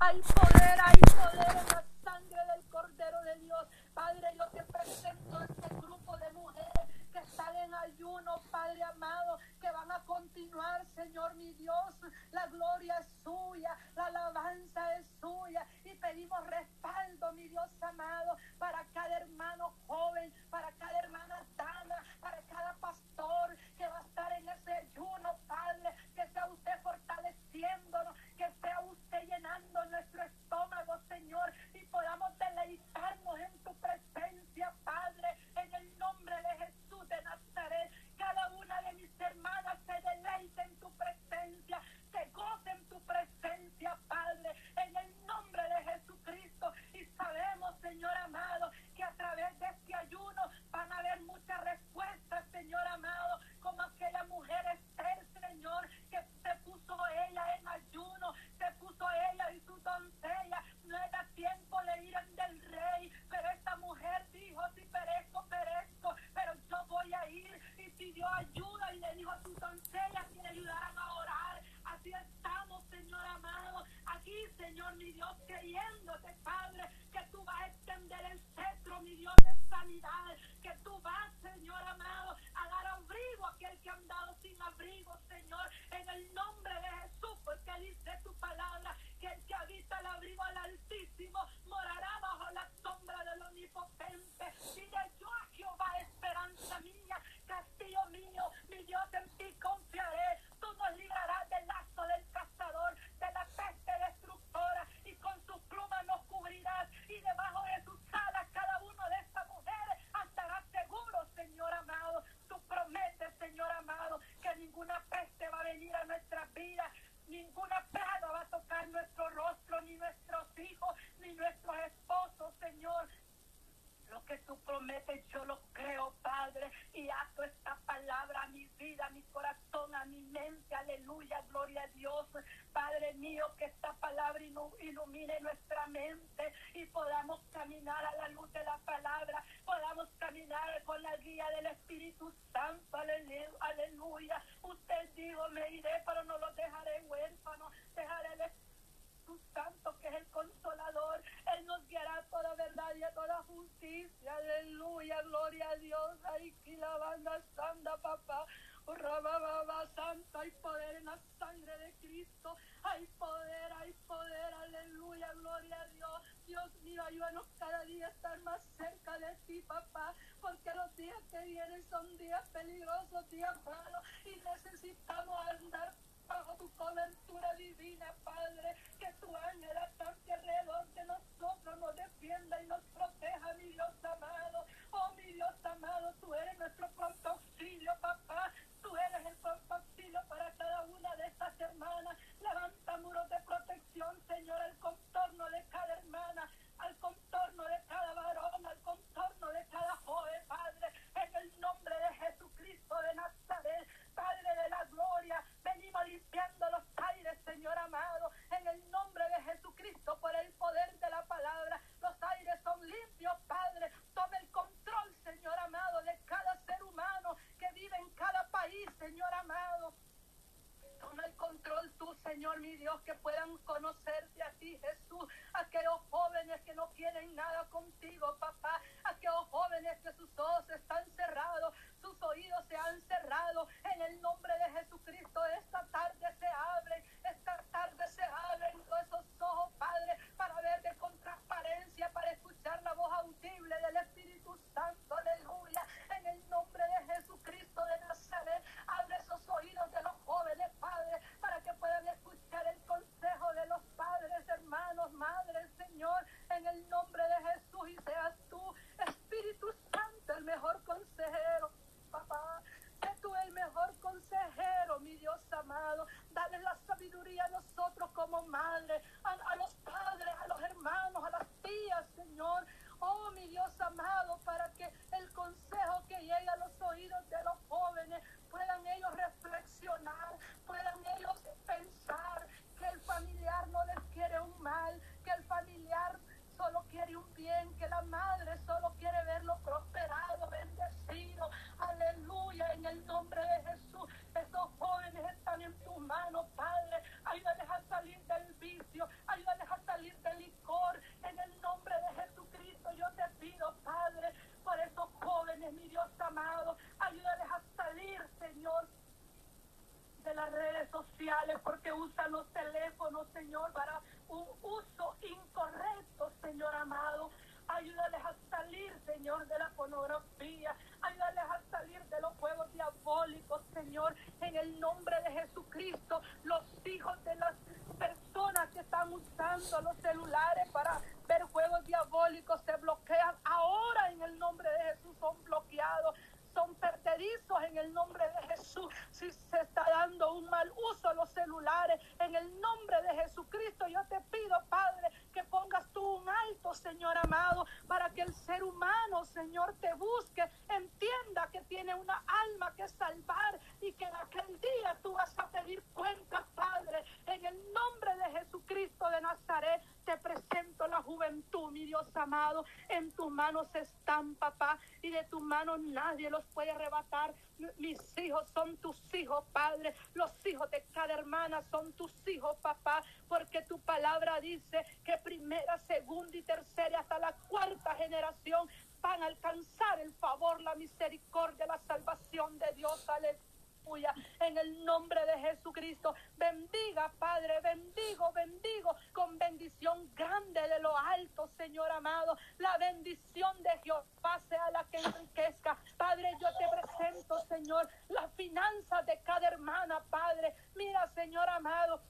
Hay poder, hay poder en la sangre del Cordero de Dios. Padre, yo te presento este grupo de mujeres que están en ayuno, Padre amado, que van a continuar, Señor mi Dios. La gloria es suya, la alabanza es suya. Y pedimos respaldo, mi Dios amado, para cada hermano joven, para cada hermana dama, para cada pastor que va a estar en ese ayuno, Padre, que sea usted fortaleciéndonos, que sea usted llenando nuestro estómago, Señor, y podamos deleitarnos en tu presencia, Padre, en el nombre de Jesús Señor amado, que a través de este ayuno van a haber muchas respuestas, Señor amado, como aquella mujer Esther, Señor, que se puso ella en ayuno, se puso ella y su doncella. No era tiempo de ir del rey, pero esta mujer dijo, si perezco, Padre mío, que esta palabra ilu- ilumine nuestra mente y podamos caminar a la luz de la palabra, podamos caminar con la guía del Espíritu Santo, alelu- aleluya. Usted dijo, me iré, pero no los dejaré huérfanos, dejaré el Espíritu Santo, que es el consolador. Él nos guiará a toda verdad y a toda justicia. Aleluya, gloria a Dios. Ay, que la banda santa, papá. Santa, hay poder en la sangre de Cristo. Hay poder, hay poder. Aleluya, gloria a Dios. Dios mío, ayúdanos cada día a estar más cerca de ti, papá. Porque los días que vienen son días peligrosos, días malos. Y necesitamos andar bajo tu cobertura divina, Padre, que tu ángel acampe alrededor de nosotros, nos defienda y nos proteja, mi Dios amado. Oh, mi Dios amado, tú eres nuestro pronto auxilio, papá. Tú eres el auxilio para cada una de estas hermanas. Levanta muros de protección, Señor, al contorno de cada hermana, al contorno de cada manos están, papá, y de tus manos nadie los puede arrebatar. Mis hijos son tus hijos, Padre. Los hijos de cada hermana son tus hijos, papá, porque tu palabra dice que primera, segunda y tercera hasta la cuarta generación van a alcanzar el favor, la misericordia, la salvación de Dios. En el nombre de Jesucristo. Bendiga, Padre, bendigo, bendigo con bendición grande de lo alto, Señor amado. La bendición de Jehová sea la que enriquezca. Padre, yo te presento, Señor, las finanzas de cada hermana, Padre. Mira, Señor amado,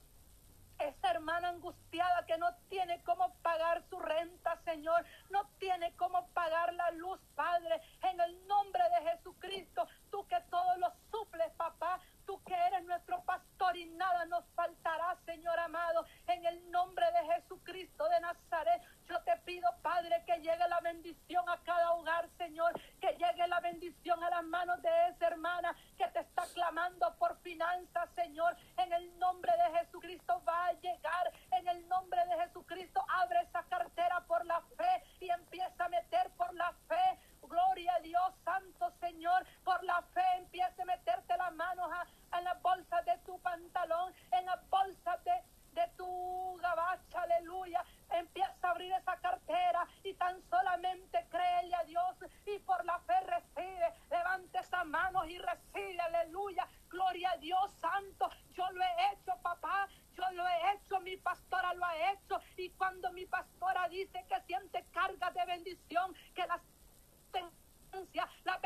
esa hermana angustiada que no tiene cómo pagar su renta, Señor, no tiene cómo pagar la luz, Padre, en el nombre de Jesucristo, tú que todo lo suples, papá, tú que eres nuestro pastor y nada nos faltará, Señor amado, en el nombre de Jesucristo de Nazaret, yo te pido, Padre, que llegue la bendición a cada hogar, Señor, que llegue la bendición a las manos de esa hermana que te está clamando por finanzas, Señor, en el nombre de Jesucristo va a llegar, en el nombre de Jesucristo abre esa cartera por la fe y empieza a meter por la fe. Gloria a Dios, Santo Señor, por la fe empieza a meterte las manos en la bolsa de tu pantalón, en la bolsa de, de tu gabacha, aleluya. Empieza a abrir esa cartera y tan solamente créele a Dios y por la fe recibe. Levante esas manos y recibe, aleluya. Gloria a Dios Santo. Yo lo he hecho, papá. Yo lo he hecho, mi pastora lo ha hecho. Y cuando mi pastora dice que siente carga de bendición, que las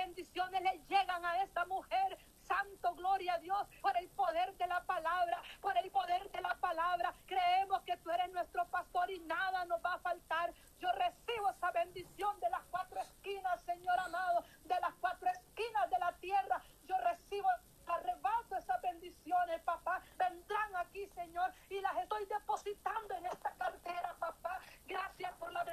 bendiciones le llegan a esta mujer. Santo, gloria a Dios, por el poder de la palabra, por el poder de la palabra. Creemos que tú eres nuestro pastor y nada nos va a faltar. Yo recibo esa bendición de las cuatro esquinas, Señor amado, de las cuatro esquinas de la tierra. Yo recibo arrebato esas bendiciones, papá. Vendrán aquí, Señor, y las estoy depositando en esta cartera, papá.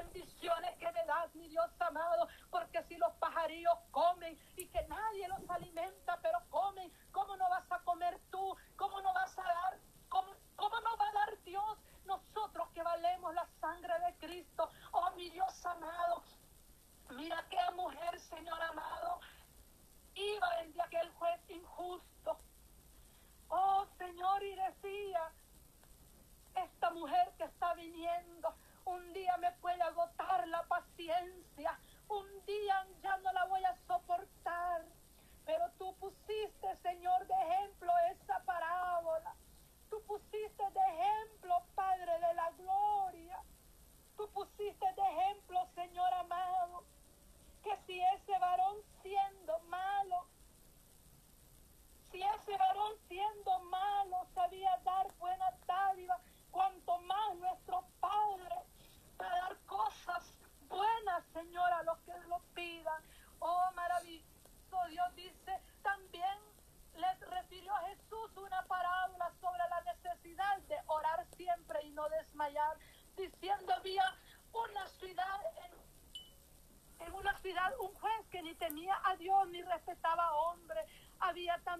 Bendiciones que me das, mi Dios amado, porque si los pajarillos comen y que nadie los alimenta, pero comen, ¿cómo no vas a comer tú? ¿Cómo no vas a dar? ¿Cómo, cómo no va a dar Dios? Nosotros que valemos la sangre de Cristo, oh mi Dios amado. Mira qué mujer, Señor amado, iba el día que el juez injusto. Oh Señor, y decía, esta mujer que está viniendo, un día me puede agotar la paciencia, un día ya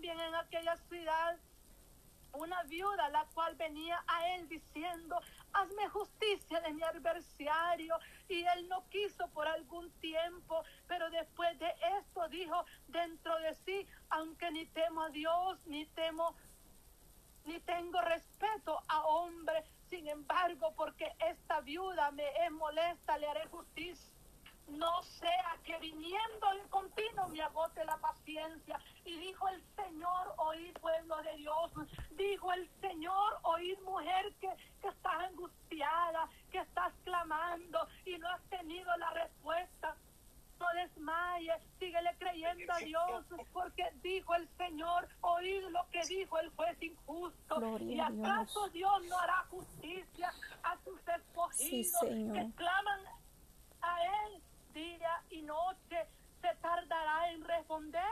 también en aquella ciudad una viuda la cual venía a él diciendo, hazme justicia de mi adversario. Y él no quiso por algún tiempo, pero después de esto dijo dentro de sí, aunque ni temo a Dios, ni temo, ni tengo respeto a hombre, sin embargo, porque esta viuda me es molesta, le haré justicia no sea que viniendo en continuo me agote la paciencia. Y dijo el Señor, oíd pueblo de Dios, dijo el Señor, oíd mujer que, que estás angustiada, que estás clamando y no has tenido la respuesta no desmayes, síguele creyendo a Dios, porque dijo el Señor, oíd lo que dijo el juez injusto, y acaso Dios. Dios. no hará justicia a sus escogidos que claman a Él día y noche? ¿Se tardará en responder?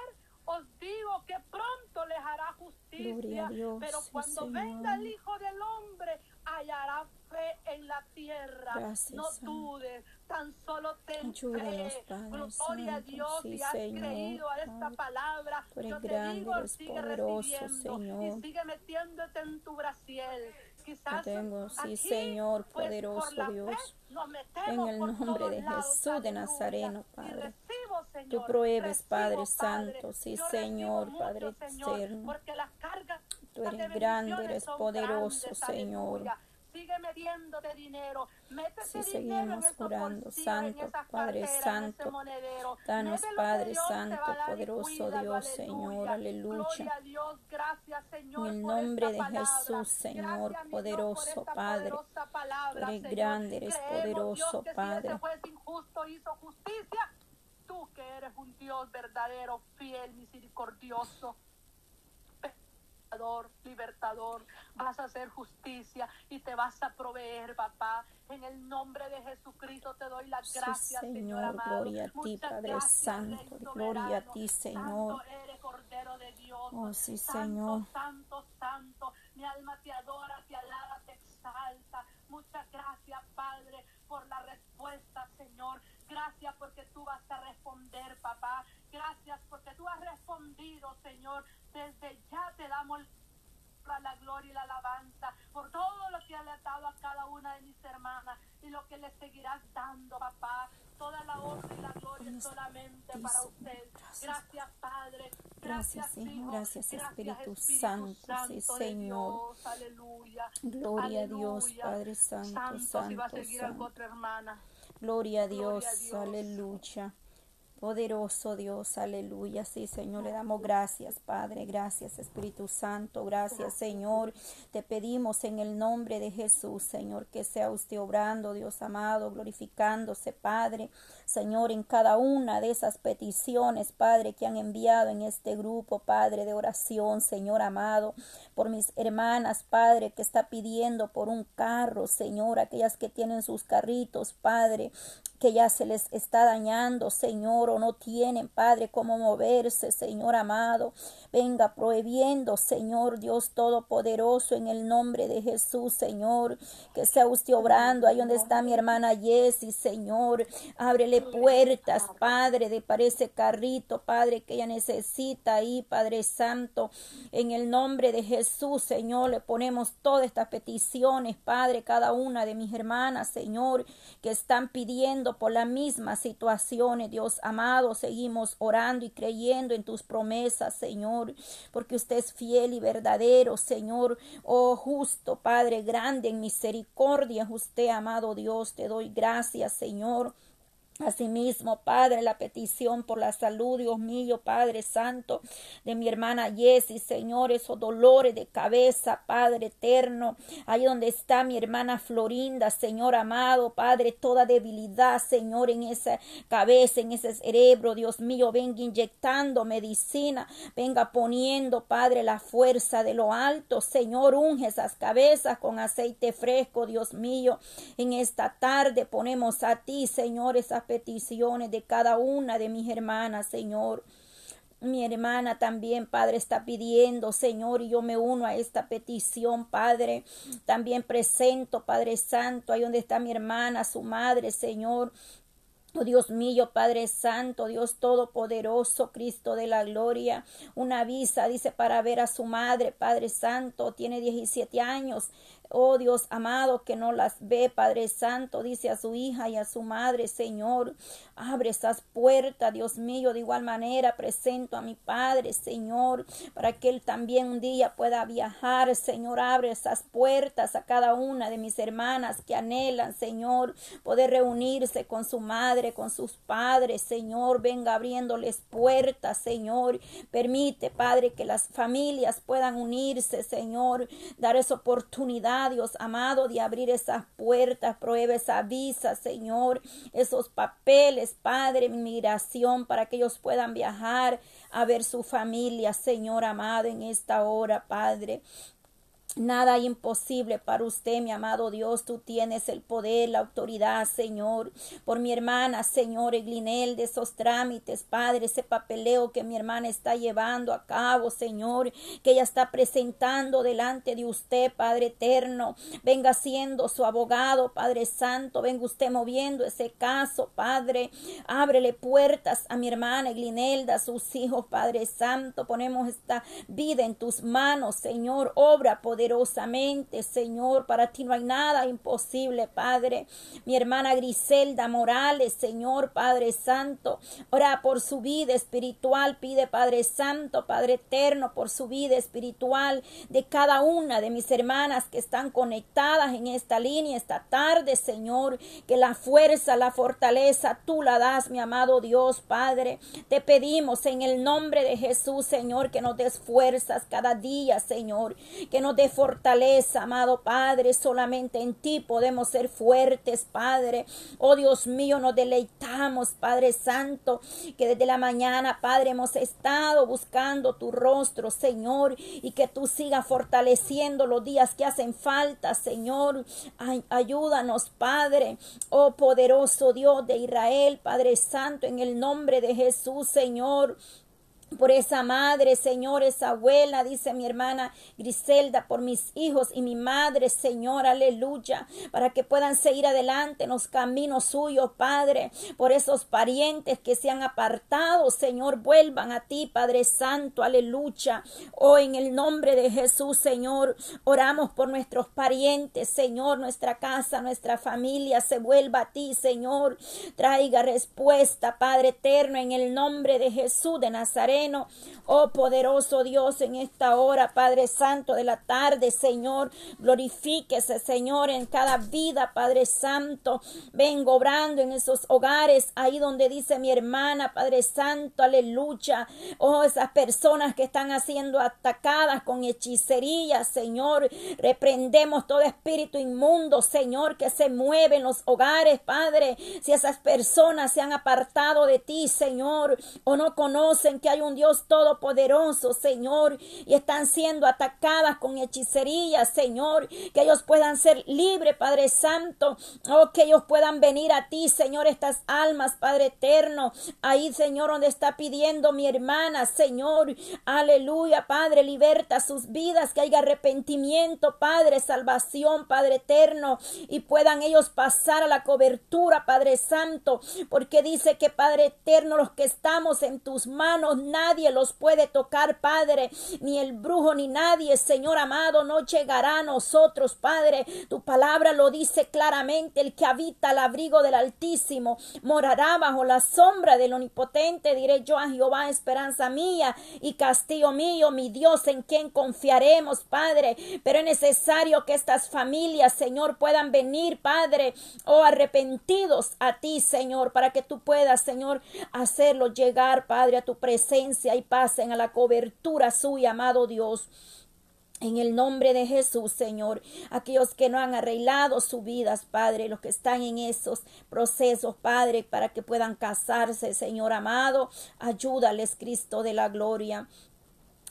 Os digo que pronto les hará justicia, pero cuando venga el Hijo del Hombre hallará fe en la tierra. no dudes, tan solo ten fe. Gloria a Dios y has creído a esta palabra. Yo te digo, sigue recibiendo y sigue metiéndote en tu brasiel. Quizás tengo, sí, Señor, pues, poderoso Dios. En el nombre de Jesús de Nazareno, Padre. Tú pruebes, Padre Santo, sí, Señor, Padre eterno. Tú eres grande, eres poderoso, Señor sigue metiéndote dinero. Métete sí, seguimos orando, Santo, Padre Santo. Danos, Padre Santo, poderoso Dios, Señor, aleluya. En el nombre de Jesús, Señor, poderoso Padre. eres grande, eres poderoso, Padre. Tú que eres un Dios verdadero, fiel, misericordioso libertador, vas a hacer justicia y te vas a proveer, papá. En el nombre de Jesucristo te doy las gracias, Señor, amado. Gloria a ti, Padre Santo, gloria a ti, Señor. Santo eres Cordero de Dios. Oh, sí, santo, Señor. Santo, santo, mi alma te adora, te alaba, te exalta. Muchas gracias, Padre, por la respuesta, Señor. Gracias porque tú vas a responder, papá. Gracias porque tú has respondido, Señor. Desde damos la gloria y la alabanza por todo lo que le has dado a cada una de mis hermanas y lo que le seguirás dando, papá. Toda la honra y la gloria solamente para usted. Gracias, Padre. Gracias, Hijo. Gracias, Espíritu, Santo. Sí, Señor. Aleluya. Gloria a Dios, Padre Santo. Santo, Santo, si va a seguir santo. otra hermana. Gloria a Dios. Aleluya. Poderoso Dios, aleluya. Sí, Señor, le damos gracias, Padre. Gracias, Espíritu Santo. Gracias, Señor. Te pedimos en el nombre de Jesús, Señor, que sea usted obrando, Dios amado, glorificándose, Padre. Señor, en cada una de esas peticiones, Padre, que han enviado en este grupo, Padre, de oración, Señor amado, por mis hermanas, Padre, que está pidiendo por un carro, Señor, aquellas que tienen sus carritos, Padre, que ya se les está dañando, Señor, o no tienen, Padre, cómo moverse, Señor amado. Venga prohibiendo, Señor Dios Todopoderoso, en el nombre de Jesús, Señor, que sea usted obrando ahí donde está mi hermana Jessie, Señor. Ábrele puertas, Padre, de para ese carrito, Padre, que ella necesita ahí, Padre Santo. En el nombre de Jesús, Señor, le ponemos todas estas peticiones, Padre, cada una de mis hermanas, Señor, que están pidiendo por las mismas situaciones, Dios amado, seguimos orando y creyendo en tus promesas, Señor, porque usted es fiel y verdadero, Señor, oh justo, Padre grande en misericordia, usted, amado Dios, te doy gracias, Señor. Asimismo, Padre, la petición por la salud, Dios mío, Padre Santo, de mi hermana Jessie, Señor, esos dolores de cabeza, Padre eterno, ahí donde está mi hermana Florinda, Señor amado, Padre, toda debilidad, Señor, en esa cabeza, en ese cerebro, Dios mío, venga inyectando medicina, venga poniendo, Padre, la fuerza de lo alto, Señor, unge esas cabezas con aceite fresco, Dios mío, en esta tarde ponemos a ti, Señor, esas peticiones de cada una de mis hermanas, Señor. Mi hermana también, Padre, está pidiendo, Señor, y yo me uno a esta petición, Padre. También presento, Padre Santo, ahí donde está mi hermana, su madre, Señor. Oh Dios mío, Padre Santo, Dios Todopoderoso, Cristo de la Gloria, una visa, dice, para ver a su madre, Padre Santo, tiene 17 años, Oh Dios amado, que no las ve, Padre Santo, dice a su hija y a su madre, Señor. Abre esas puertas, Dios mío. De igual manera presento a mi Padre, Señor, para que Él también un día pueda viajar. Señor, abre esas puertas a cada una de mis hermanas que anhelan, Señor, poder reunirse con su madre, con sus padres, Señor. Venga abriéndoles puertas, Señor. Permite, Padre, que las familias puedan unirse, Señor. Dar esa oportunidad Dios amado, de abrir esas puertas, prueba esa visa, Señor, esos papeles, Padre, inmigración, para que ellos puedan viajar a ver su familia, Señor amado, en esta hora, Padre. Nada imposible para usted, mi amado Dios. Tú tienes el poder, la autoridad, Señor. Por mi hermana, Señor Eglinel, de esos trámites, Padre, ese papeleo que mi hermana está llevando a cabo, Señor, que ella está presentando delante de usted, Padre eterno. Venga siendo su abogado, Padre Santo. Venga usted moviendo ese caso, Padre. Ábrele puertas a mi hermana Eglinelda, a sus hijos, Padre Santo. Ponemos esta vida en tus manos, Señor. Obra poder Señor. Para ti no hay nada imposible, Padre. Mi hermana Griselda Morales, Señor, Padre Santo. Ora por su vida espiritual. Pide, Padre Santo, Padre Eterno, por su vida espiritual de cada una de mis hermanas que están conectadas en esta línea esta tarde, Señor. Que la fuerza, la fortaleza, tú la das, mi amado Dios, Padre. Te pedimos en el nombre de Jesús, Señor, que nos des fuerzas cada día, Señor. Que nos des fortaleza, amado Padre. Solamente en ti podemos ser fuertes, Padre. Oh Dios mío, nos deleitamos, Padre Santo, que desde la mañana, Padre, hemos estado buscando tu rostro, Señor, y que tú sigas fortaleciendo los días que hacen falta, Señor. Ay, ayúdanos, Padre. Oh poderoso Dios de Israel, Padre Santo, en el nombre de Jesús, Señor por esa madre, Señor, esa abuela, dice mi hermana Griselda, por mis hijos y mi madre, Señor, aleluya, para que puedan seguir adelante en los caminos suyos, Padre, por esos parientes que se han apartado, Señor, vuelvan a ti, Padre Santo, aleluya. Oh, en el nombre de Jesús, Señor, oramos por nuestros parientes, Señor, nuestra casa, nuestra familia, se vuelva a ti, Señor, traiga respuesta, Padre eterno, en el nombre de Jesús de Nazaret. Oh poderoso Dios, en esta hora, Padre Santo de la tarde, Señor, glorifíquese, Señor, en cada vida, Padre Santo. Vengo obrando en esos hogares, ahí donde dice mi hermana, Padre Santo, aleluya. Oh, esas personas que están siendo atacadas con hechicería, Señor. Reprendemos todo espíritu inmundo, Señor, que se mueve en los hogares, Padre. Si esas personas se han apartado de ti, Señor, o no conocen que hay un Dios todopoderoso, Señor, y están siendo atacadas con hechicería, Señor, que ellos puedan ser libres, Padre Santo, oh, que ellos puedan venir a ti, Señor, estas almas, Padre eterno, ahí, Señor, donde está pidiendo mi hermana, Señor, aleluya, Padre, liberta sus vidas, que haya arrepentimiento, Padre, salvación, Padre eterno, y puedan ellos pasar a la cobertura, Padre Santo, porque dice que, Padre eterno, los que estamos en tus manos, nadie los puede tocar, Padre, ni el brujo ni nadie, Señor amado, no llegará a nosotros, Padre. Tu palabra lo dice claramente, el que habita al abrigo del Altísimo morará bajo la sombra del Omnipotente, diré yo a Jehová, esperanza mía y castillo mío, mi Dios, en quien confiaremos, Padre. Pero es necesario que estas familias, Señor, puedan venir, Padre, o oh, arrepentidos a ti, Señor, para que tú puedas, Señor, hacerlo llegar, Padre, a tu presencia y pasen a la cobertura suya, amado Dios. En el nombre de Jesús, Señor, aquellos que no han arreglado sus vidas, Padre, los que están en esos procesos, Padre, para que puedan casarse, Señor amado, ayúdales, Cristo de la gloria.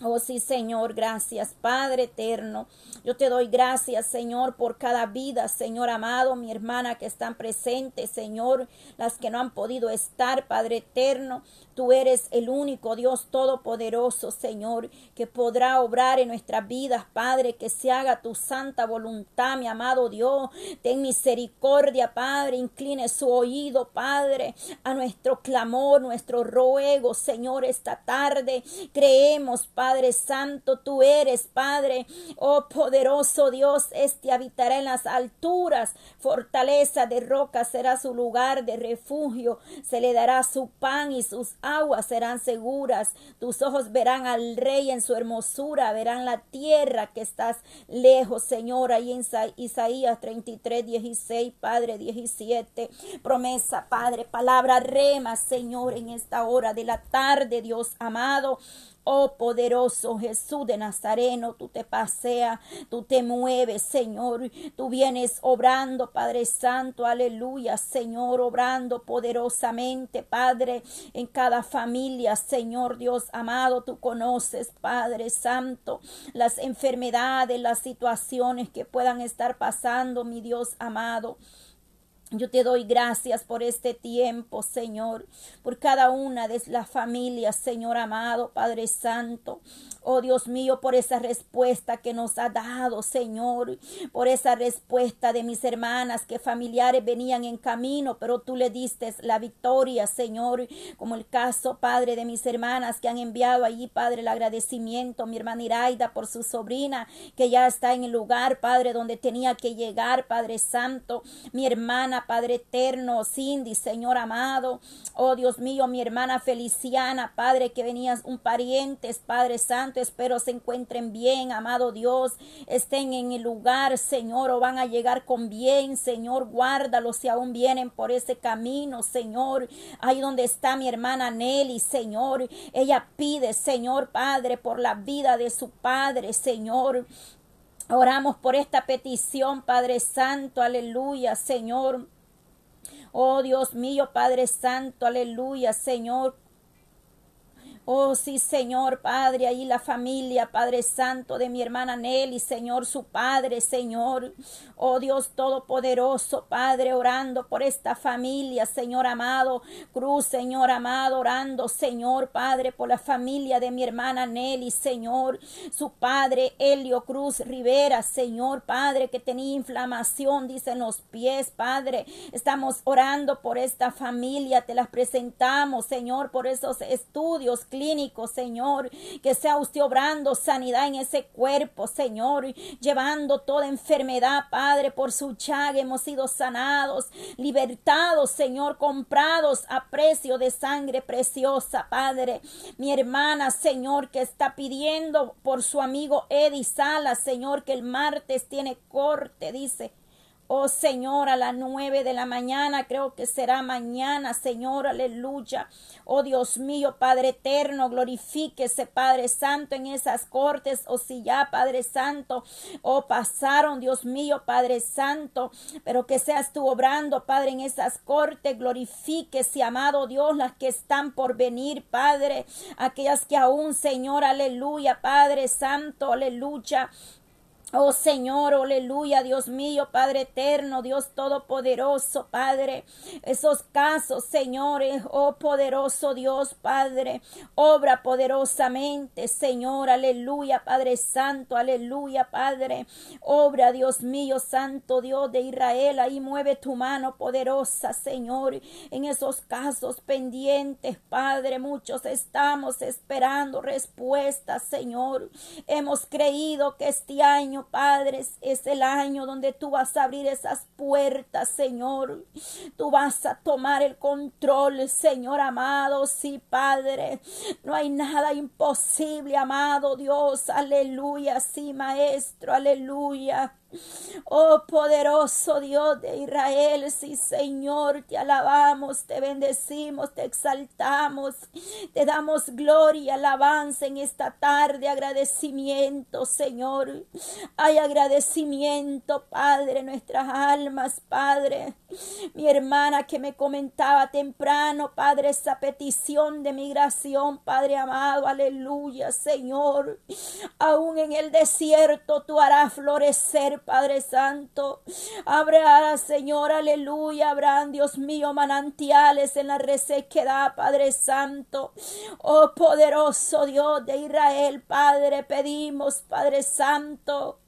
Oh sí, Señor, gracias, Padre eterno. Yo te doy gracias, Señor, por cada vida, Señor amado, mi hermana que están presentes, Señor, las que no han podido estar, Padre eterno. Tú eres el único Dios todopoderoso, Señor, que podrá obrar en nuestras vidas, Padre, que se haga tu santa voluntad, mi amado Dios. Ten misericordia, Padre, incline su oído, Padre, a nuestro clamor, nuestro ruego, Señor, esta tarde. Creemos, Padre Santo, tú eres, Padre, oh poderoso Dios, este habitará en las alturas, fortaleza de roca será su lugar de refugio, se le dará su pan y sus aguas serán seguras. Tus ojos verán al rey en su hermosura, verán la tierra que estás lejos, Señor. Ahí en Isaías 33, 16, Padre 17. Promesa, Padre, palabra rema, Señor, en esta hora de la tarde, Dios amado. Oh poderoso Jesús de Nazareno, tú te paseas, tú te mueves, Señor. Tú vienes obrando, Padre Santo, aleluya, Señor, obrando poderosamente, Padre, en cada familia, Señor Dios amado, tú conoces, Padre Santo, las enfermedades, las situaciones que puedan estar pasando, mi Dios amado. Yo te doy gracias por este tiempo, Señor, por cada una de las familias, Señor amado, Padre Santo. Oh Dios mío, por esa respuesta que nos ha dado, Señor, por esa respuesta de mis hermanas que familiares venían en camino, pero tú le diste la victoria, Señor, como el caso, Padre, de mis hermanas que han enviado allí, Padre, el agradecimiento, mi hermana Iraida por su sobrina que ya está en el lugar, Padre, donde tenía que llegar, Padre Santo, mi hermana Padre eterno, Cindy, Señor amado. Oh Dios mío, mi hermana Feliciana, Padre, que venías un pariente, Padre Santo, espero se encuentren bien, amado Dios, estén en el lugar, Señor, o van a llegar con bien, Señor, guárdalos si aún vienen por ese camino, Señor. Ahí donde está mi hermana Nelly, Señor, ella pide, Señor Padre, por la vida de su Padre, Señor. Oramos por esta petición, Padre Santo, aleluya, Señor. Oh Dios mío, Padre Santo, aleluya, Señor. Oh, sí, Señor, Padre, ahí la familia, Padre Santo, de mi hermana Nelly, Señor, su Padre, Señor. Oh, Dios Todopoderoso, Padre, orando por esta familia, Señor amado. Cruz, Señor amado, orando, Señor, Padre, por la familia de mi hermana Nelly, Señor. Su Padre, Helio Cruz Rivera, Señor, Padre, que tenía inflamación, dice en los pies, Padre. Estamos orando por esta familia, te las presentamos, Señor, por esos estudios clínico, Señor, que sea usted obrando sanidad en ese cuerpo, Señor, llevando toda enfermedad, Padre, por su chaga hemos sido sanados, libertados, Señor, comprados a precio de sangre preciosa, Padre. Mi hermana, Señor, que está pidiendo por su amigo Eddie Sala, Señor, que el martes tiene corte, dice. Oh Señor, a las nueve de la mañana, creo que será mañana, Señor, aleluya. Oh Dios mío, Padre eterno, glorifíquese, Padre Santo, en esas cortes. O oh, si ya, Padre Santo, oh pasaron, Dios mío, Padre Santo, pero que seas tú obrando, Padre, en esas cortes. Glorifíquese, amado Dios, las que están por venir, Padre, aquellas que aún, Señor, aleluya, Padre Santo, aleluya. Oh Señor, aleluya, Dios mío, Padre eterno, Dios todopoderoso, Padre. Esos casos, señores, oh poderoso Dios, Padre. Obra poderosamente, Señor, aleluya, Padre Santo, aleluya, Padre. Obra, Dios mío, Santo Dios de Israel. Ahí mueve tu mano poderosa, Señor. En esos casos pendientes, Padre, muchos estamos esperando respuestas, Señor. Hemos creído que este año Padre, es el año donde tú vas a abrir esas puertas, Señor. Tú vas a tomar el control, Señor amado. Sí, Padre. No hay nada imposible, amado Dios. Aleluya. Sí, Maestro. Aleluya. Oh poderoso Dios de Israel, sí Señor, te alabamos, te bendecimos, te exaltamos, te damos gloria, alabanza en esta tarde, agradecimiento Señor. Hay agradecimiento Padre, nuestras almas Padre. Mi hermana que me comentaba temprano, Padre, esa petición de migración, Padre amado, aleluya Señor. Aún en el desierto tú harás florecer Padre Santo. Abraham, Señor, aleluya. Abraham, Dios mío, manantiales en la resequedad, Padre Santo. Oh poderoso Dios de Israel, Padre, pedimos, Padre Santo.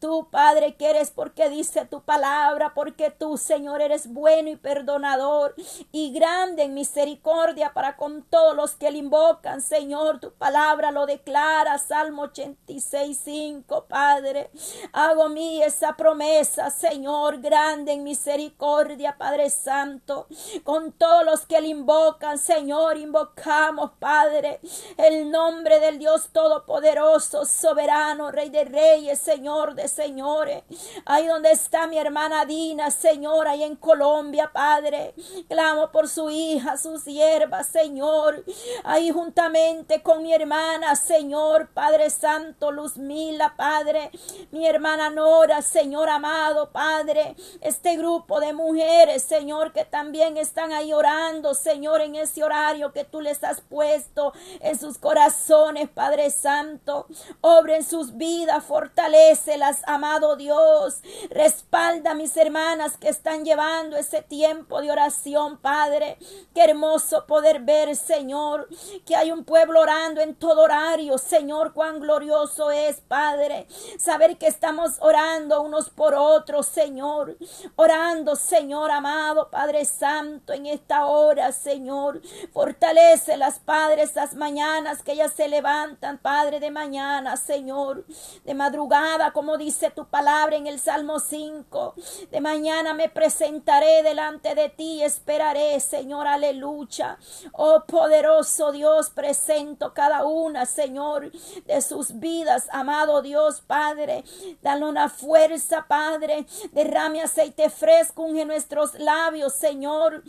Tú, Padre, que eres porque dice tu palabra, porque tú, Señor, eres bueno y perdonador y grande en misericordia para con todos los que le invocan, Señor. Tu palabra lo declara, Salmo 86, 5, Padre. Hago esa promesa, Señor, grande en misericordia, Padre Santo, con todos los que le invocan, Señor, invocamos, Padre, el nombre del Dios Todopoderoso, soberano, Rey de Reyes, Señor de Señores. Ahí donde está mi hermana Dina, Señor, ahí en Colombia Padre. Clamo por su hija, su sierva, Señor. Ahí juntamente con mi hermana, Señor, Padre Santo, Luzmila, Padre. Mi hermana Nora, Señor amado, Padre. Este grupo de mujeres, Señor, que también están ahí orando, Señor, en ese horario que tú les has puesto en sus corazones, Padre Santo. Obre en sus vidas, fortalecelas, amado Dios. Respalda a mis hermanas que están llevando ese tiempo de oración, Padre. Qué hermoso poder ver, Señor, que hay un pueblo orando en todo horario. Señor, cuán glorioso es, Padre. Saber que estamos orando unos por otros, Señor. Orando, Señor amado, Padre Santo, en esta hora, Señor. Fortalece las padres esas mañanas que ellas se levantan, Padre, de mañana, Señor. De madrugada, como dice tu palabra en el Salmo 5. De mañana me presentaré delante de ti esperaré, Señor, aleluya. Oh poderoso Dios, presento cada una, Señor, de sus vidas, amado Dios, Padre. Dale una fuerza, Padre. Derrame aceite fresco en nuestros labios, Señor.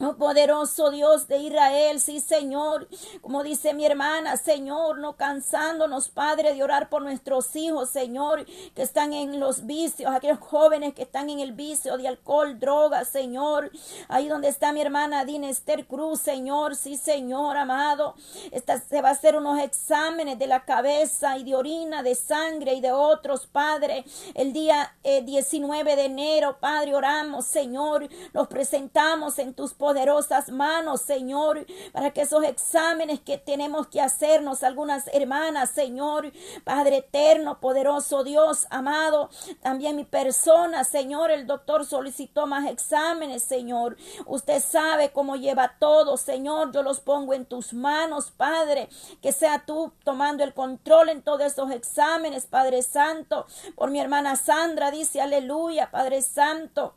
Oh poderoso Dios de Israel, sí Señor, como dice mi hermana, Señor, no cansándonos, Padre, de orar por nuestros hijos, Señor, que están en los vicios, aquellos jóvenes que están en el vicio de alcohol, drogas, Señor, ahí donde está mi hermana Dinester Cruz, Señor, sí Señor, amado, Esta, se va a hacer unos exámenes de la cabeza y de orina, de sangre y de otros, Padre, el día 19 eh, de enero, Padre, oramos, Señor, los presentamos en tus poderosas manos, Señor, para que esos exámenes que tenemos que hacernos, algunas hermanas, Señor, Padre eterno, poderoso Dios, amado, también mi persona, Señor, el doctor solicitó más exámenes, Señor. Usted sabe cómo lleva todo, Señor, yo los pongo en tus manos, Padre, que sea tú tomando el control en todos esos exámenes, Padre Santo, por mi hermana Sandra, dice, aleluya, Padre Santo.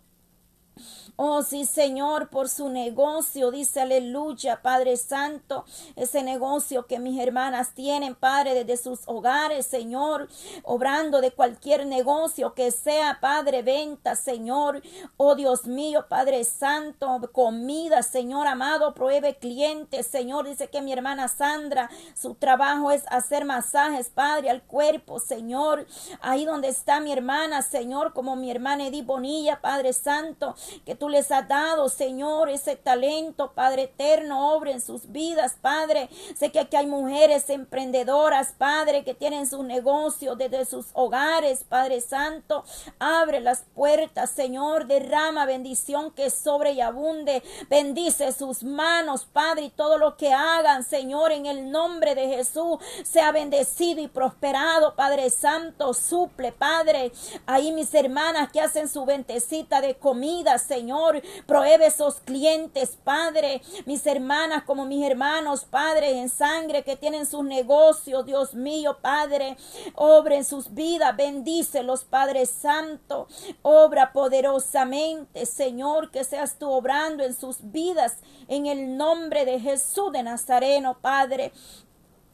Oh, sí, Señor, por su negocio, dice aleluya, Padre Santo, ese negocio que mis hermanas tienen, Padre, desde sus hogares, Señor, obrando de cualquier negocio que sea, Padre, venta, Señor, oh Dios mío, Padre Santo, comida, Señor amado, pruebe clientes, Señor, dice que mi hermana Sandra, su trabajo es hacer masajes, Padre, al cuerpo, Señor, ahí donde está mi hermana, Señor, como mi hermana Edith Bonilla, Padre Santo, que tú les has dado, Señor, ese talento, Padre eterno, obra en sus vidas, Padre. Sé que aquí hay mujeres emprendedoras, Padre, que tienen sus negocios desde sus hogares, Padre Santo. Abre las puertas, Señor, derrama bendición que sobre y abunde. Bendice sus manos, Padre, y todo lo que hagan, Señor, en el nombre de Jesús, sea bendecido y prosperado, Padre Santo. Suple, Padre. Ahí mis hermanas que hacen su ventecita de comida, Señor. Señor. Prohíbe esos clientes, Padre. Mis hermanas como mis hermanos, Padre, en sangre que tienen sus negocios, Dios mío, Padre. Obra en sus vidas. Bendícelos, Padre Santo. Obra poderosamente, Señor, que seas tú obrando en sus vidas. En el nombre de Jesús de Nazareno, Padre.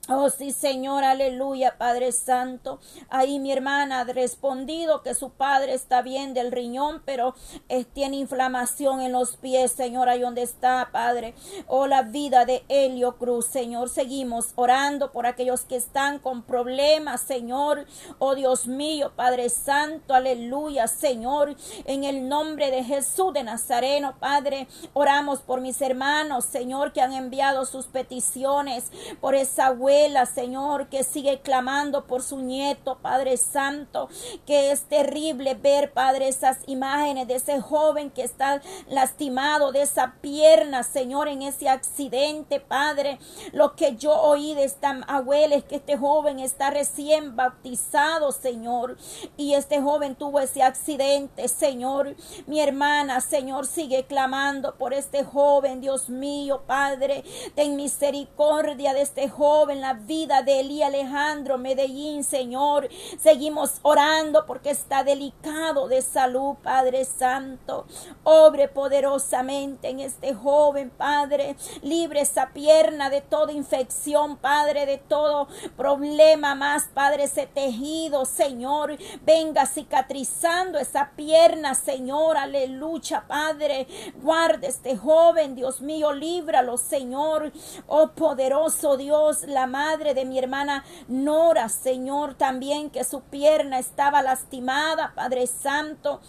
Oh sí, Señor, aleluya, Padre Santo. Ahí mi hermana ha respondido que su padre está bien del riñón, pero eh, tiene inflamación en los pies, Señor, ahí donde está, Padre. Oh, la vida de Helio Cruz, Señor. Seguimos orando por aquellos que están con problemas, Señor. Oh, Dios mío, Padre Santo, aleluya, Señor. En el nombre de Jesús de Nazareno, Padre, oramos por mis hermanos, Señor, que han enviado sus peticiones por esa web Señor, que sigue clamando por su nieto, Padre Santo, que es terrible ver, Padre, esas imágenes de ese joven que está lastimado de esa pierna, Señor, en ese accidente, Padre. Lo que yo oí de esta abuela es que este joven está recién bautizado, Señor, y este joven tuvo ese accidente, Señor. Mi hermana, Señor, sigue clamando por este joven, Dios mío, Padre. Ten misericordia de este joven, la vida de Eli Alejandro Medellín, Señor. Seguimos orando porque está delicado de salud, Padre Santo. Obre poderosamente en este joven, Padre. Libre esa pierna de toda infección, Padre, de todo problema más, Padre, ese tejido, Señor. Venga cicatrizando esa pierna, Señor. Aleluya, Padre. Guarde este joven, Dios mío, líbralo, Señor. Oh poderoso Dios, la madre de mi hermana Nora, Señor, también que su pierna estaba lastimada, Padre Santo.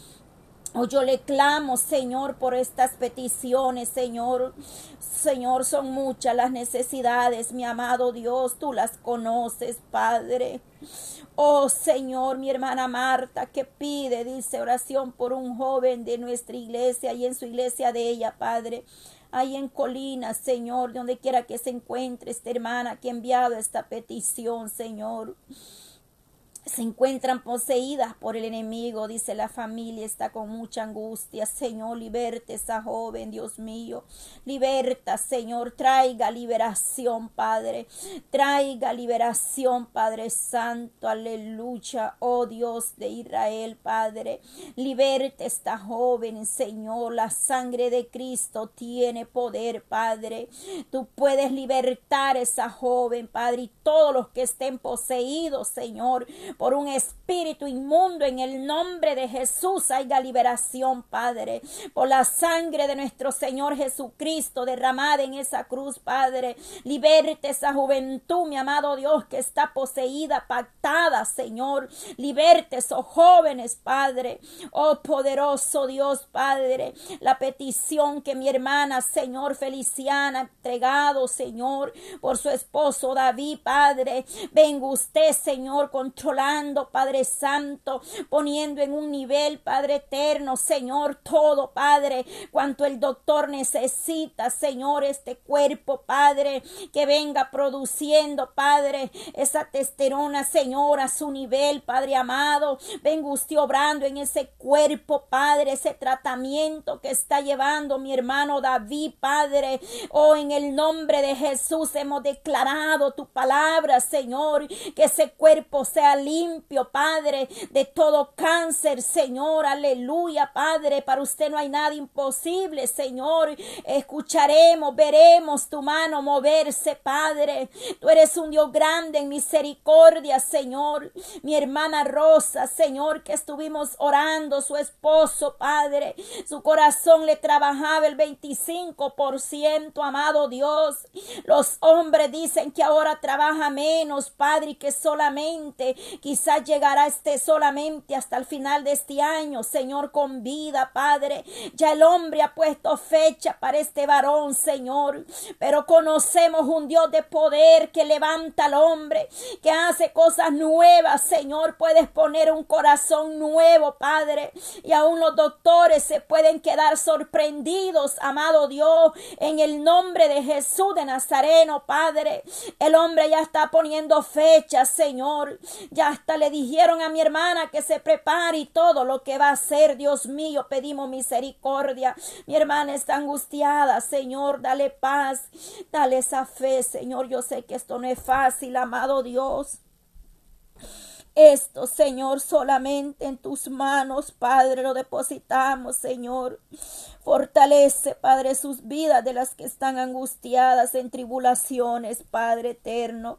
Oh, yo le clamo, Señor, por estas peticiones, Señor. Señor, son muchas las necesidades, mi amado Dios, tú las conoces, Padre. Oh Señor, mi hermana Marta, que pide, dice oración por un joven de nuestra iglesia y en su iglesia de ella, Padre ahí en Colinas, Señor, donde quiera que se encuentre esta hermana que ha enviado esta petición, Señor se encuentran poseídas por el enemigo, dice la familia, está con mucha angustia. Señor, liberte esa joven, Dios mío. Liberta, Señor, traiga liberación, Padre. Traiga liberación, Padre Santo, aleluya. Oh Dios de Israel, Padre. Liberte esta joven, Señor. La sangre de Cristo tiene poder, Padre. Tú puedes libertar esa joven, Padre, y todos los que estén poseídos, Señor por un espíritu inmundo. En el nombre de Jesús haya liberación, Padre. Por la sangre de nuestro Señor Jesucristo derramada en esa cruz, Padre. Liberte esa juventud, mi amado Dios, que está poseída, pactada, Señor. Liberte esos jóvenes, Padre. Oh poderoso Dios, Padre. La petición que mi hermana, Señor Feliciana, ha entregado, Señor, por su esposo David, Padre. Venga usted, Señor, controlar Padre Santo, poniendo en un nivel, Padre eterno, Señor, todo, Padre, cuanto el doctor necesita, Señor, este cuerpo, Padre, que venga produciendo, Padre, esa testerona, Señor, a su nivel, Padre amado, venga usted obrando en ese cuerpo, Padre, ese tratamiento que está llevando mi hermano David, Padre, oh, en el nombre de Jesús hemos declarado tu palabra, Señor, que ese cuerpo sea libre limpio, Padre, de todo cáncer, Señor. Aleluya, Padre. Para usted no hay nada imposible, Señor. Escucharemos, veremos tu mano moverse, Padre. Tú eres un Dios grande en misericordia, Señor. Mi hermana Rosa, Señor, que estuvimos orando, su esposo, Padre. Su corazón le trabajaba el 25%, amado Dios. Los hombres dicen que ahora trabaja menos, Padre, y que solamente Quizás llegará este solamente hasta el final de este año, Señor, con vida, Padre. Ya el hombre ha puesto fecha para este varón, Señor. Pero conocemos un Dios de poder que levanta al hombre, que hace cosas nuevas, Señor. Puedes poner un corazón nuevo, Padre. Y aún los doctores se pueden quedar sorprendidos, amado Dios, en el nombre de Jesús de Nazareno, Padre. El hombre ya está poniendo fecha, Señor. Ya hasta le dijeron a mi hermana que se prepare y todo lo que va a hacer, Dios mío, pedimos misericordia. Mi hermana está angustiada, Señor, dale paz, dale esa fe, Señor. Yo sé que esto no es fácil, amado Dios. Esto, Señor, solamente en tus manos, Padre, lo depositamos, Señor. Fortalece, Padre, sus vidas de las que están angustiadas en tribulaciones, Padre eterno.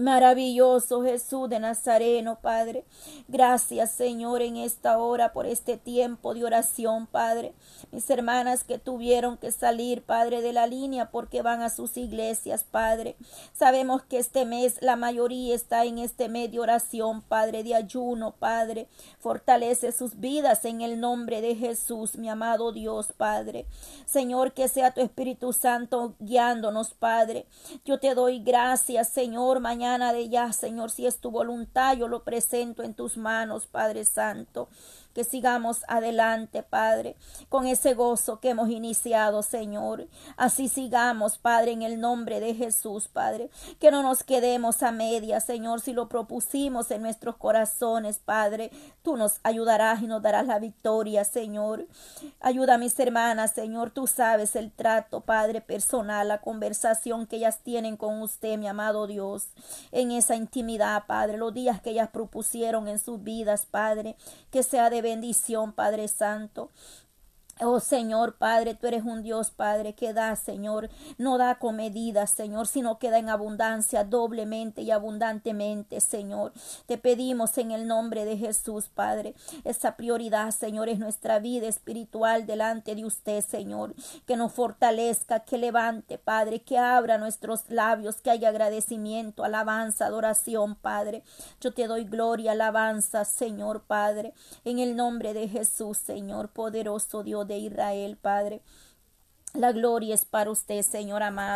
Maravilloso Jesús de Nazareno, Padre. Gracias, Señor, en esta hora por este tiempo de oración, Padre. Mis hermanas que tuvieron que salir, Padre, de la línea porque van a sus iglesias, Padre. Sabemos que este mes la mayoría está en este mes de oración, Padre, de ayuno, Padre. Fortalece sus vidas en el nombre de Jesús, mi amado Dios, Padre. Señor, que sea tu Espíritu Santo guiándonos, Padre. Yo te doy gracias, Señor, mañana de ya, Señor, si es tu voluntad, yo lo presento en tus manos, Padre Santo. Que sigamos adelante, Padre, con ese gozo que hemos iniciado, Señor. Así sigamos, Padre, en el nombre de Jesús, Padre, que no nos quedemos a media, Señor, si lo propusimos en nuestros corazones, Padre, tú nos ayudarás y nos darás la victoria, Señor. Ayuda a mis hermanas, Señor, tú sabes el trato, Padre, personal, la conversación que ellas tienen con usted, mi amado Dios, en esa intimidad, Padre, los días que ellas propusieron en sus vidas, Padre, que sea bendición, Padre Santo. Oh Señor Padre, tú eres un Dios Padre que da, Señor, no da con medidas, Señor, sino que da en abundancia, doblemente y abundantemente, Señor. Te pedimos en el nombre de Jesús, Padre, esa prioridad, Señor, es nuestra vida espiritual delante de usted, Señor, que nos fortalezca, que levante, Padre, que abra nuestros labios, que haya agradecimiento, alabanza, adoración, Padre. Yo te doy gloria, alabanza, Señor, Padre, en el nombre de Jesús, Señor, poderoso Dios de Israel, Padre. La gloria es para usted, Señor amado.